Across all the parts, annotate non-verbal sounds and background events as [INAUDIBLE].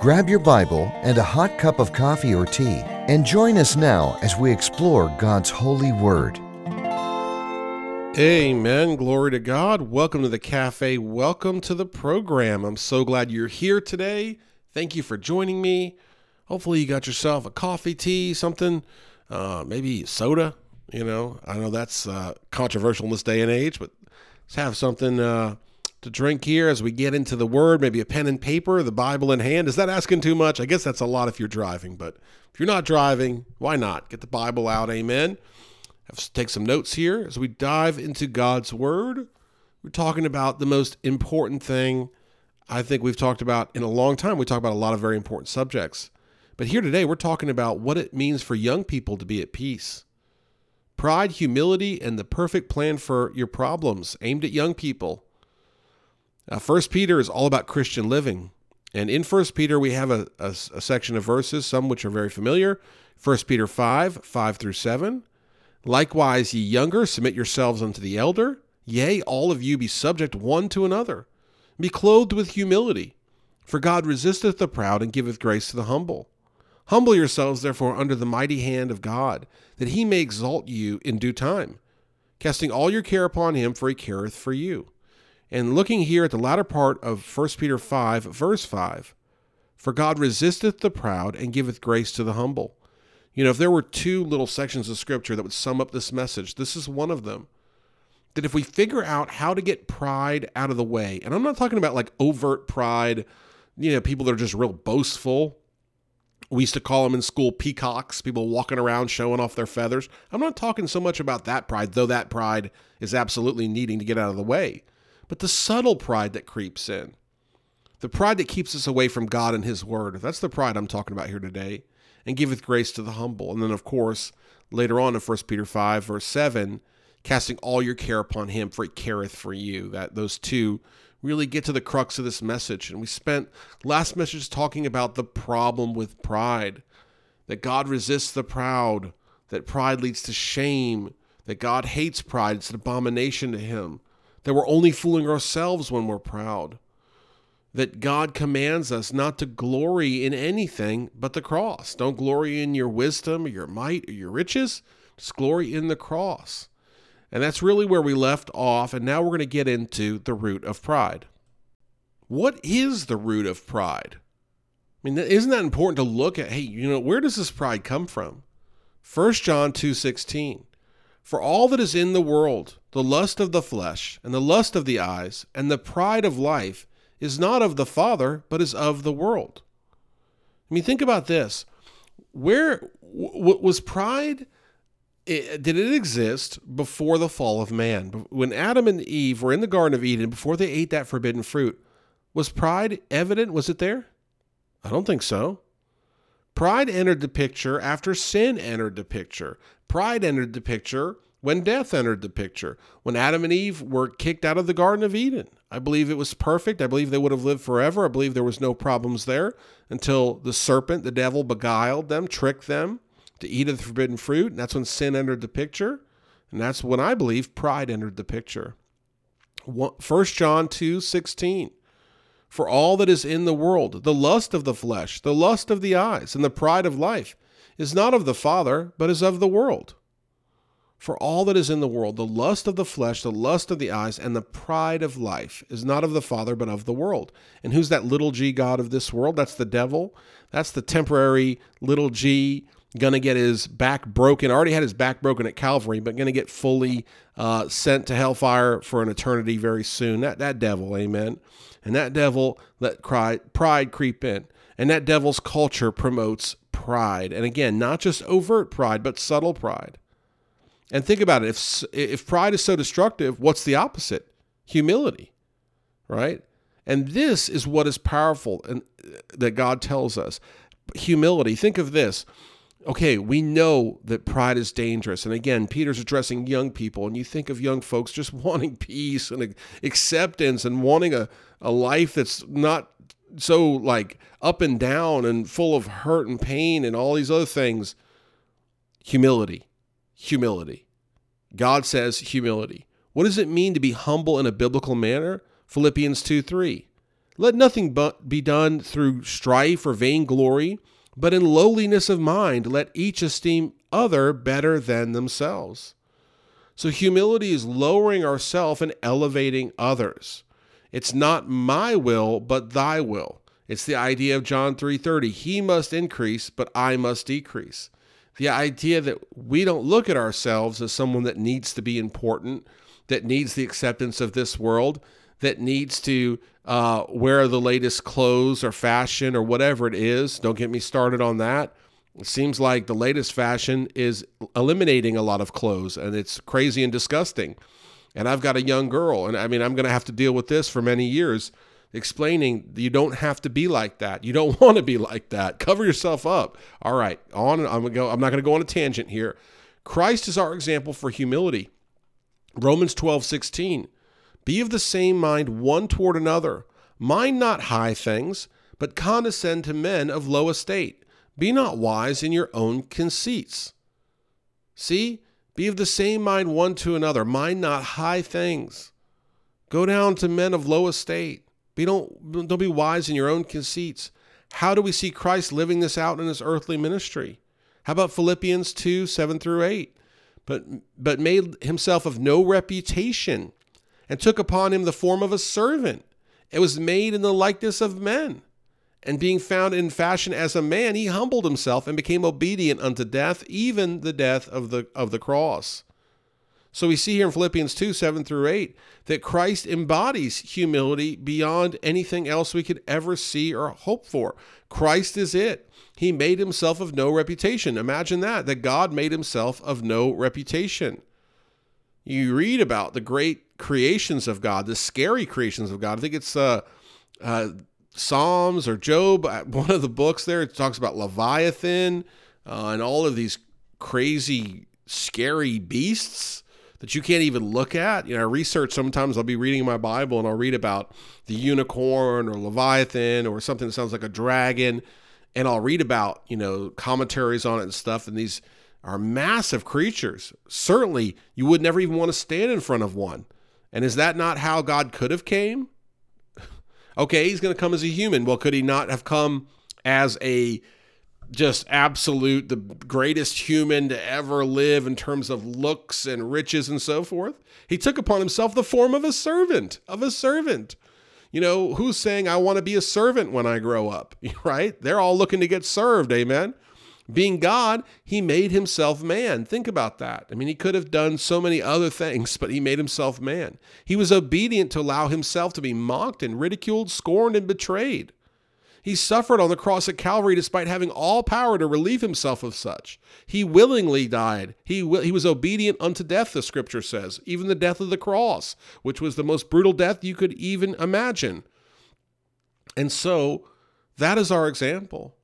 Grab your Bible and a hot cup of coffee or tea and join us now as we explore God's holy word. Amen. Glory to God. Welcome to the cafe. Welcome to the program. I'm so glad you're here today. Thank you for joining me. Hopefully, you got yourself a coffee, tea, something, uh, maybe soda. You know, I know that's uh, controversial in this day and age, but let's have something uh, to drink here as we get into the Word. Maybe a pen and paper, the Bible in hand. Is that asking too much? I guess that's a lot if you're driving, but if you're not driving, why not? Get the Bible out. Amen. Have take some notes here as we dive into God's Word. We're talking about the most important thing I think we've talked about in a long time. We talk about a lot of very important subjects. But here today, we're talking about what it means for young people to be at peace. Pride, humility, and the perfect plan for your problems aimed at young people. Now, First Peter is all about Christian living. And in First Peter, we have a, a, a, section of verses, some which are very familiar. First Peter 5, 5 through 7. Likewise, ye younger, submit yourselves unto the elder. Yea, all of you be subject one to another. Be clothed with humility. For God resisteth the proud and giveth grace to the humble. Humble yourselves, therefore, under the mighty hand of God, that he may exalt you in due time, casting all your care upon him, for he careth for you. And looking here at the latter part of 1 Peter 5, verse 5, for God resisteth the proud and giveth grace to the humble. You know, if there were two little sections of scripture that would sum up this message, this is one of them. That if we figure out how to get pride out of the way, and I'm not talking about like overt pride, you know, people that are just real boastful. We used to call them in school peacocks, people walking around showing off their feathers. I'm not talking so much about that pride, though that pride is absolutely needing to get out of the way but the subtle pride that creeps in. The pride that keeps us away from God and His Word. That's the pride I'm talking about here today. And giveth grace to the humble. And then, of course, later on in 1 Peter 5, verse 7, casting all your care upon Him, for He careth for you. That those two really get to the crux of this message. And we spent last message talking about the problem with pride that God resists the proud, that pride leads to shame, that God hates pride, it's an abomination to Him that we're only fooling ourselves when we're proud, that God commands us not to glory in anything but the cross. Don't glory in your wisdom or your might or your riches, just glory in the cross. And that's really where we left off. And now we're going to get into the root of pride. What is the root of pride? I mean, isn't that important to look at? Hey, you know, where does this pride come from? 1 John 2:16 For all that is in the world, the lust of the flesh, and the lust of the eyes, and the pride of life is not of the Father, but is of the world. I mean, think about this. Where w- was pride? It, did it exist before the fall of man? When Adam and Eve were in the Garden of Eden, before they ate that forbidden fruit, was pride evident? Was it there? I don't think so. Pride entered the picture after sin entered the picture. Pride entered the picture when death entered the picture, when Adam and Eve were kicked out of the Garden of Eden. I believe it was perfect. I believe they would have lived forever. I believe there was no problems there until the serpent, the devil, beguiled them, tricked them to eat of the forbidden fruit. And that's when sin entered the picture. And that's when I believe pride entered the picture. 1 John 2 16. For all that is in the world, the lust of the flesh, the lust of the eyes, and the pride of life, is not of the Father, but is of the world. For all that is in the world, the lust of the flesh, the lust of the eyes, and the pride of life is not of the Father, but of the world. And who's that little g God of this world? That's the devil. That's the temporary little g, gonna get his back broken. Already had his back broken at Calvary, but gonna get fully uh, sent to hellfire for an eternity very soon. That that devil, amen. And that devil let pride creep in. And that devil's culture promotes pride. And again, not just overt pride, but subtle pride. And think about it. If, if pride is so destructive, what's the opposite? Humility, right? And this is what is powerful and that God tells us. Humility. Think of this. Okay, we know that pride is dangerous. And again, Peter's addressing young people, and you think of young folks just [LAUGHS] wanting peace and acceptance and wanting a, a life that's not so like up and down and full of hurt and pain and all these other things. Humility. Humility. God says humility. What does it mean to be humble in a biblical manner? Philippians 2 3. Let nothing but be done through strife or vainglory but in lowliness of mind, let each esteem other better than themselves. So humility is lowering ourselves and elevating others. It's not my will, but thy will. It's the idea of John 3:30. He must increase, but I must decrease. The idea that we don't look at ourselves as someone that needs to be important, that needs the acceptance of this world, that needs to uh, wear the latest clothes or fashion or whatever it is. Don't get me started on that. It seems like the latest fashion is eliminating a lot of clothes, and it's crazy and disgusting. And I've got a young girl, and I mean, I'm going to have to deal with this for many years, explaining you don't have to be like that. You don't [LAUGHS] want to be like that. Cover yourself up. All right, on. I'm gonna go. I'm not going to go on a tangent here. Christ is our example for humility. Romans 12, 16. Be of the same mind one toward another. Mind not high things, but condescend to men of low estate. Be not wise in your own conceits. See? Be of the same mind one to another. Mind not high things. Go down to men of low estate. Be don't, don't be wise in your own conceits. How do we see Christ living this out in his earthly ministry? How about Philippians 2 7 through 8? But, but made himself of no reputation and took upon him the form of a servant. It was made in the likeness of men. And being found in fashion as a man, he humbled himself and became obedient unto death, even the death of the, of the cross. So we see here in Philippians 2 7 through 8 that Christ embodies humility beyond anything else we could ever see or hope for. Christ is it. He made himself of no reputation. Imagine that, that God made himself of no reputation. You read about the great creations of God, the scary creations of God. I think it's uh, uh, Psalms or Job, uh, [LAUGHS] one of the books there, it talks about Leviathan uh, and all of these crazy, scary beasts that you can't even look at. You know, I research sometimes I'll be reading my Bible and I'll read about the unicorn or Leviathan or something that sounds like a dragon. And I'll read about, you know, commentaries on it and stuff. And these are massive creatures. Certainly, you would never even want to stand in front of one. And is that not how God could have came? [LAUGHS] okay, he's going to come as a human. Well, could he not have come as a just absolute the greatest human to ever live in terms of looks and riches and so forth? He took upon himself the form of a servant, of a servant. You know, who's saying I want to be a servant when I grow up, [LAUGHS] right? They're all looking to get served, amen. Being God, he made himself man. Think about that. I mean, he could have done so many other things, but he made himself man. He was obedient to allow himself to be mocked and ridiculed, scorned, and betrayed. He suffered on the cross at Calvary despite having all power to relieve himself of such. He willingly died. He, he was obedient unto death, the scripture says, even the death of the cross, which was the most brutal death you could even imagine. And so, that is our example.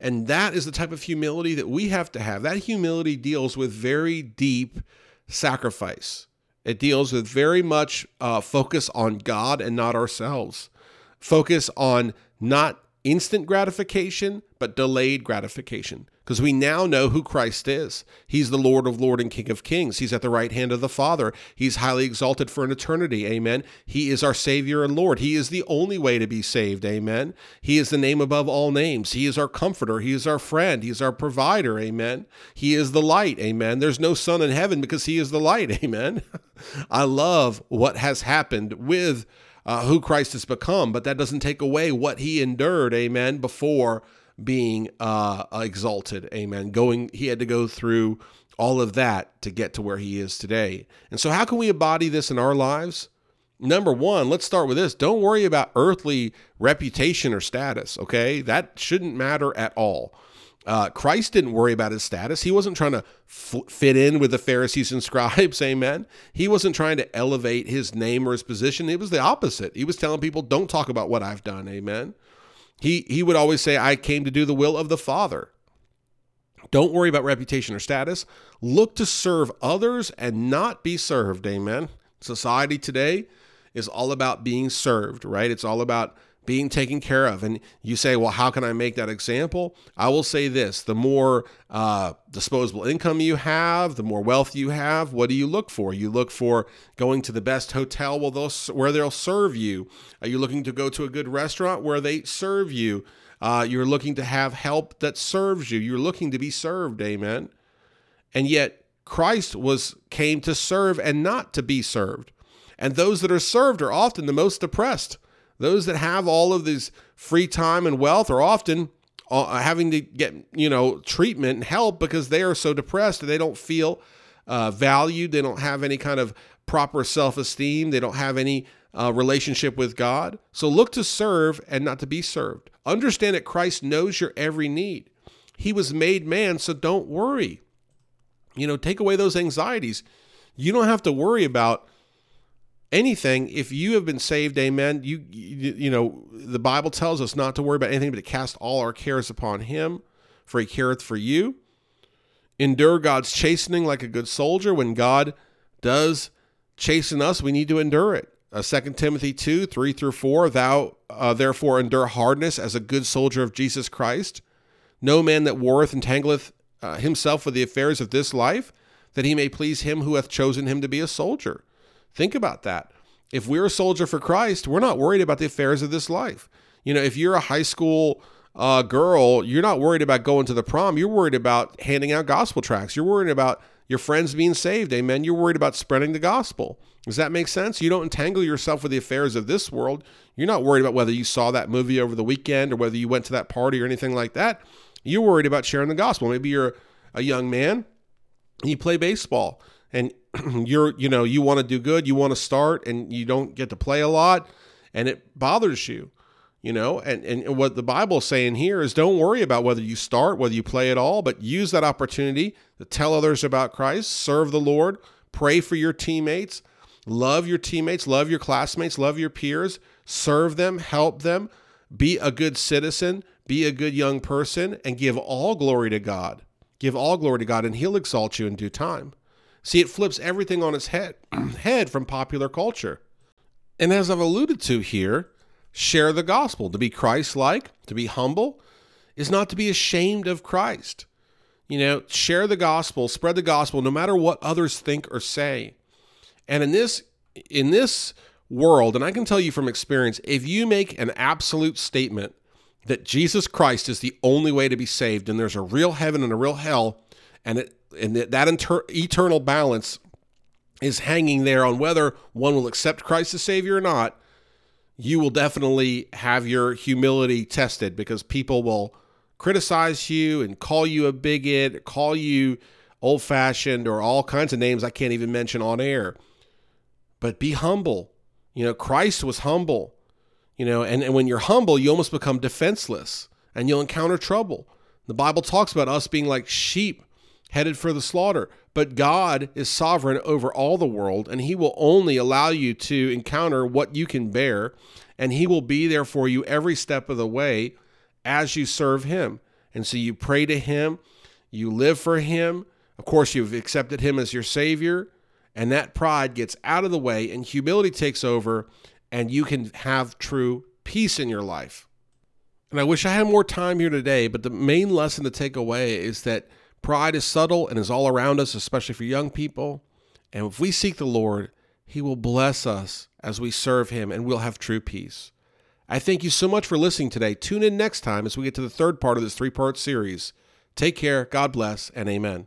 And that is the type of humility that we have to have. That humility deals with very deep sacrifice. It deals with very much uh, focus on God and not ourselves. Focus on not instant gratification, but delayed gratification because we now know who Christ is. He's the Lord of Lords and King of Kings. He's at the right hand of the Father. He's highly exalted for an eternity. Amen. He is our Savior and Lord. He is the only way to be saved. Amen. He is the name above all names. He is our comforter. He is our friend. He is our provider. Amen. He is the light. Amen. There's no sun in heaven because He is the light. [LAUGHS] Amen. I love what has happened with uh, who Christ has become, but that doesn't take away what He endured. Amen. Before being uh, exalted. Amen. Going, he had to go through all of that to get to where he is today. And so, how can we embody this in our lives? Number one, let's start with this. Don't worry about earthly reputation or status, okay? That shouldn't matter at all. Uh, Christ didn't worry about his status. He wasn't trying to f- fit in with the Pharisees and [LAUGHS] scribes, amen. He wasn't trying to elevate his name or his position. It was the opposite. He was telling people, don't talk about what I've done, amen. He, he would always say, I came to do the will of the Father. Don't worry about reputation or status. Look to serve others and not be served. Amen. Society today is all about being served, right? It's all about being taken care of. And you say, well, how can I make that example? I will say this the more uh, disposable income you have, the more wealth you have, what do you look for? You look for going to the best hotel where they'll, serve you. Are you looking to go to a good restaurant where they serve you? Uh, you're looking to have help that serves you. You're looking to be served. Amen. And yet, Christ was came to serve and not to be served. And those that are served are often the most depressed. Those that have all of this free time and wealth are often uh, having to get, you know, treatment and help because they are so depressed and they don't feel uh, valued. They don't have any kind of proper self esteem. They don't have any uh, relationship with God. So look to serve and not to be served. Understand that Christ knows your every need. He was made man, so don't worry. You know, take away those anxieties. You don't have to worry about anything if you have been saved amen you, you, you know the bible tells us not to worry about anything but to cast all our cares upon him for he careth for you. Endure god's chastening like a good soldier. When god does chasten us we need to endure it. Uh, 2 timothy 2 3 through 4 thou uh, therefore endure hardness as a good soldier of jesus christ. No man that warreth entangleth uh, himself with the affairs of this life that he may please him who hath chosen him to be a soldier Think about that. If we're a soldier for Christ, we're not worried about the affairs of this life. You know, if you're a high school uh, girl, you're not worried about going to the prom. You're worried about handing out gospel tracts. You're worried about your friends being saved. Amen. You're worried about spreading the gospel. Does that make sense? You don't entangle yourself with the affairs of this world. You're not worried about whether you saw that movie over the weekend or whether you went to that party or anything like that. You're worried about sharing the gospel. Maybe you're a young man and you play baseball and [CLEARS THROAT] you're you know you want to do good you want to start and you don't get to play a lot and it bothers you you know? And and what the bible's saying here is don't worry about whether you start whether you play at all but use that opportunity to tell others about christ serve the lord pray for your teammates love your teammates love your classmates love your peers serve them help them be a good citizen be a good young person and give all glory to god. Give all glory to god and he'll exalt you in due time See, it flips everything on its head, [CLEARS THROAT] head from popular culture. And as I've alluded to here, share the gospel. To be Christ like, to be humble, is not to be ashamed of Christ. You know, share the gospel, spread the gospel, no matter what others think or say. And in this in this world, and I can tell you from experience, if you make an absolute statement that Jesus Christ is the only way to be saved, and there's a real heaven and a real hell, and it and that, that inter- eternal balance is hanging there on whether one will accept Christ as Savior or not, you will definitely have your humility tested because people will criticize you and call you a bigot, call you old fashioned, or all kinds of names I can't even mention on air. But be humble. You know, Christ was humble. You know, and, and when you're humble, you almost become defenseless and you'll encounter trouble. The Bible talks about us being like sheep headed for the slaughter. But God is sovereign over all the world, and He will only allow you to encounter what you can bear, and He will be there for you every step of the way as you serve Him. And so you pray to Him, you live for Him. Of course, you've accepted Him as your Savior, and that pride gets out of the way, and humility takes over, and you can have true peace in your life. And I wish I had more time here today, but the main lesson to take away is that Pride is subtle and is all around us, especially for young people. And if we seek the Lord, He will bless us as we serve Him and we'll have true peace. I thank you so much for listening today. Tune in next time as we get to the third part of this three part series. Take care, God bless, and amen.